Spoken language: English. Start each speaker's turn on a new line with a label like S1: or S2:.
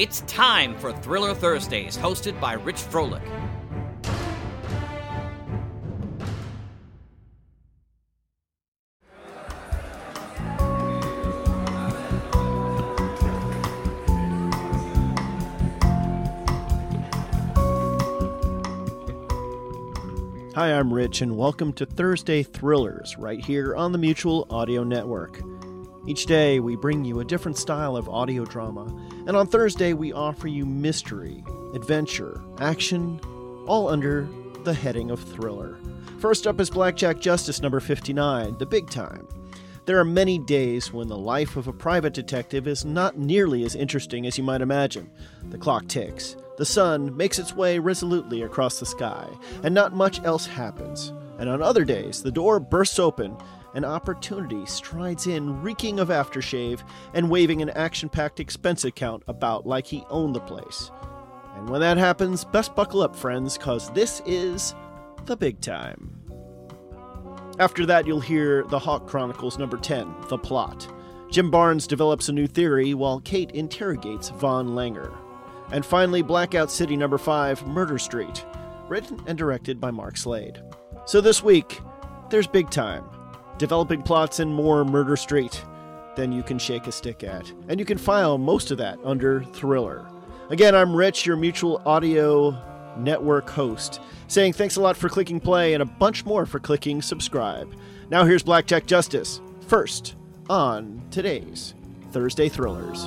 S1: It's time for Thriller Thursdays, hosted by Rich Froelich.
S2: Hi, I'm Rich, and welcome to Thursday Thrillers right here on the Mutual Audio Network. Each day, we bring you a different style of audio drama, and on Thursday, we offer you mystery, adventure, action, all under the heading of thriller. First up is Blackjack Justice number 59, The Big Time. There are many days when the life of a private detective is not nearly as interesting as you might imagine. The clock ticks, the sun makes its way resolutely across the sky, and not much else happens. And on other days, the door bursts open and opportunity strides in, reeking of aftershave and waving an action packed expense account about like he owned the place. And when that happens, best buckle up, friends, because this is the big time. After that, you'll hear The Hawk Chronicles number 10, The Plot. Jim Barnes develops a new theory while Kate interrogates Von Langer. And finally, Blackout City number 5, Murder Street, written and directed by Mark Slade. So this week, there's Big Time, developing plots in more Murder Street than you can shake a stick at. And you can file most of that under Thriller. Again, I'm Rich, your mutual audio network host, saying thanks a lot for clicking play and a bunch more for clicking subscribe. Now here's Blackjack Justice, first on today's Thursday Thrillers.